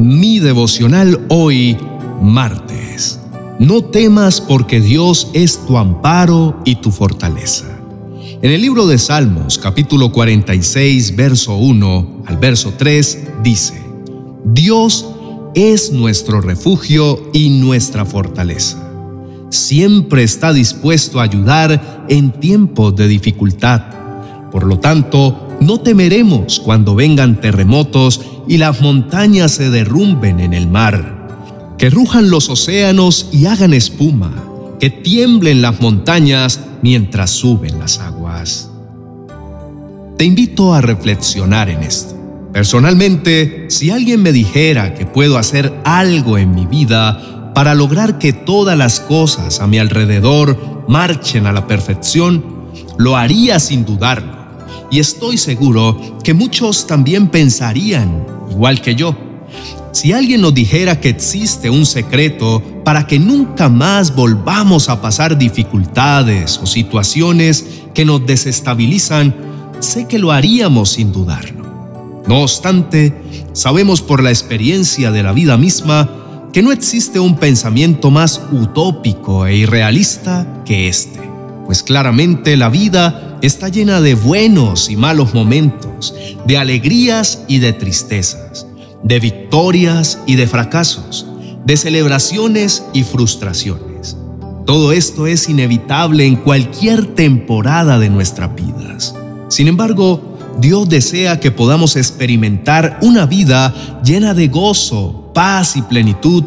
mi devocional hoy, martes. No temas porque Dios es tu amparo y tu fortaleza. En el libro de Salmos, capítulo 46, verso 1 al verso 3, dice, Dios es nuestro refugio y nuestra fortaleza. Siempre está dispuesto a ayudar en tiempos de dificultad. Por lo tanto, no temeremos cuando vengan terremotos y las montañas se derrumben en el mar. Que rujan los océanos y hagan espuma, que tiemblen las montañas mientras suben las aguas. Te invito a reflexionar en esto. Personalmente, si alguien me dijera que puedo hacer algo en mi vida para lograr que todas las cosas a mi alrededor marchen a la perfección, lo haría sin dudarlo. Y estoy seguro que muchos también pensarían, igual que yo, si alguien nos dijera que existe un secreto para que nunca más volvamos a pasar dificultades o situaciones que nos desestabilizan, sé que lo haríamos sin dudarlo. No obstante, sabemos por la experiencia de la vida misma que no existe un pensamiento más utópico e irrealista que este, pues claramente la vida está llena de buenos y malos momentos, de alegrías y de tristezas, de victorias y de fracasos, de celebraciones y frustraciones. Todo esto es inevitable en cualquier temporada de nuestras vidas. Sin embargo, Dios desea que podamos experimentar una vida llena de gozo, paz y plenitud,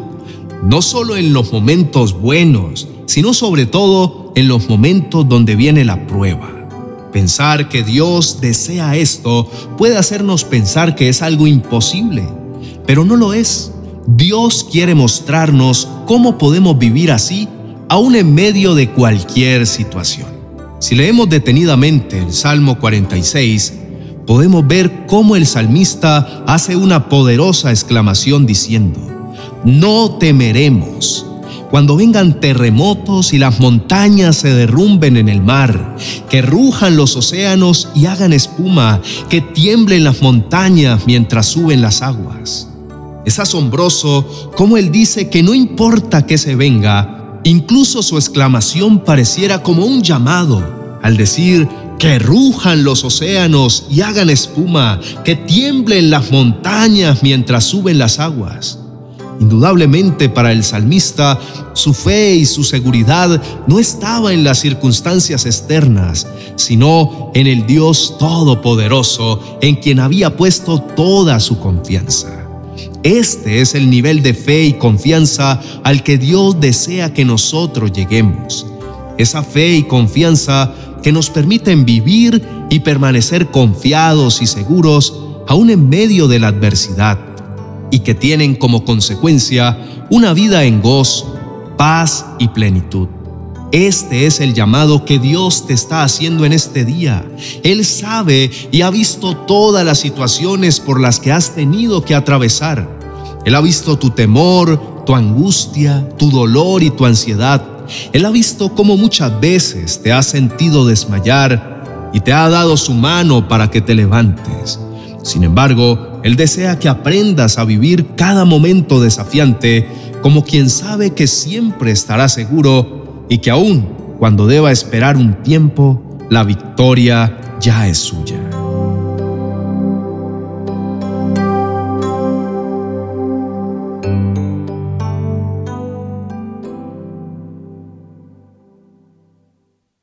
no solo en los momentos buenos, sino sobre todo en los momentos donde viene la prueba. Pensar que Dios desea esto puede hacernos pensar que es algo imposible, pero no lo es. Dios quiere mostrarnos cómo podemos vivir así, aún en medio de cualquier situación. Si leemos detenidamente el Salmo 46, podemos ver cómo el salmista hace una poderosa exclamación diciendo, no temeremos cuando vengan terremotos y las montañas se derrumben en el mar, que rujan los océanos y hagan espuma, que tiemblen las montañas mientras suben las aguas. Es asombroso cómo él dice que no importa que se venga, incluso su exclamación pareciera como un llamado al decir, que rujan los océanos y hagan espuma, que tiemblen las montañas mientras suben las aguas. Indudablemente para el salmista, su fe y su seguridad no estaba en las circunstancias externas, sino en el Dios Todopoderoso, en quien había puesto toda su confianza. Este es el nivel de fe y confianza al que Dios desea que nosotros lleguemos. Esa fe y confianza que nos permiten vivir y permanecer confiados y seguros aún en medio de la adversidad y que tienen como consecuencia una vida en gozo, paz y plenitud. Este es el llamado que Dios te está haciendo en este día. Él sabe y ha visto todas las situaciones por las que has tenido que atravesar. Él ha visto tu temor, tu angustia, tu dolor y tu ansiedad. Él ha visto cómo muchas veces te has sentido desmayar y te ha dado su mano para que te levantes. Sin embargo, Él desea que aprendas a vivir cada momento desafiante como quien sabe que siempre estará seguro y que aún cuando deba esperar un tiempo, la victoria ya es suya.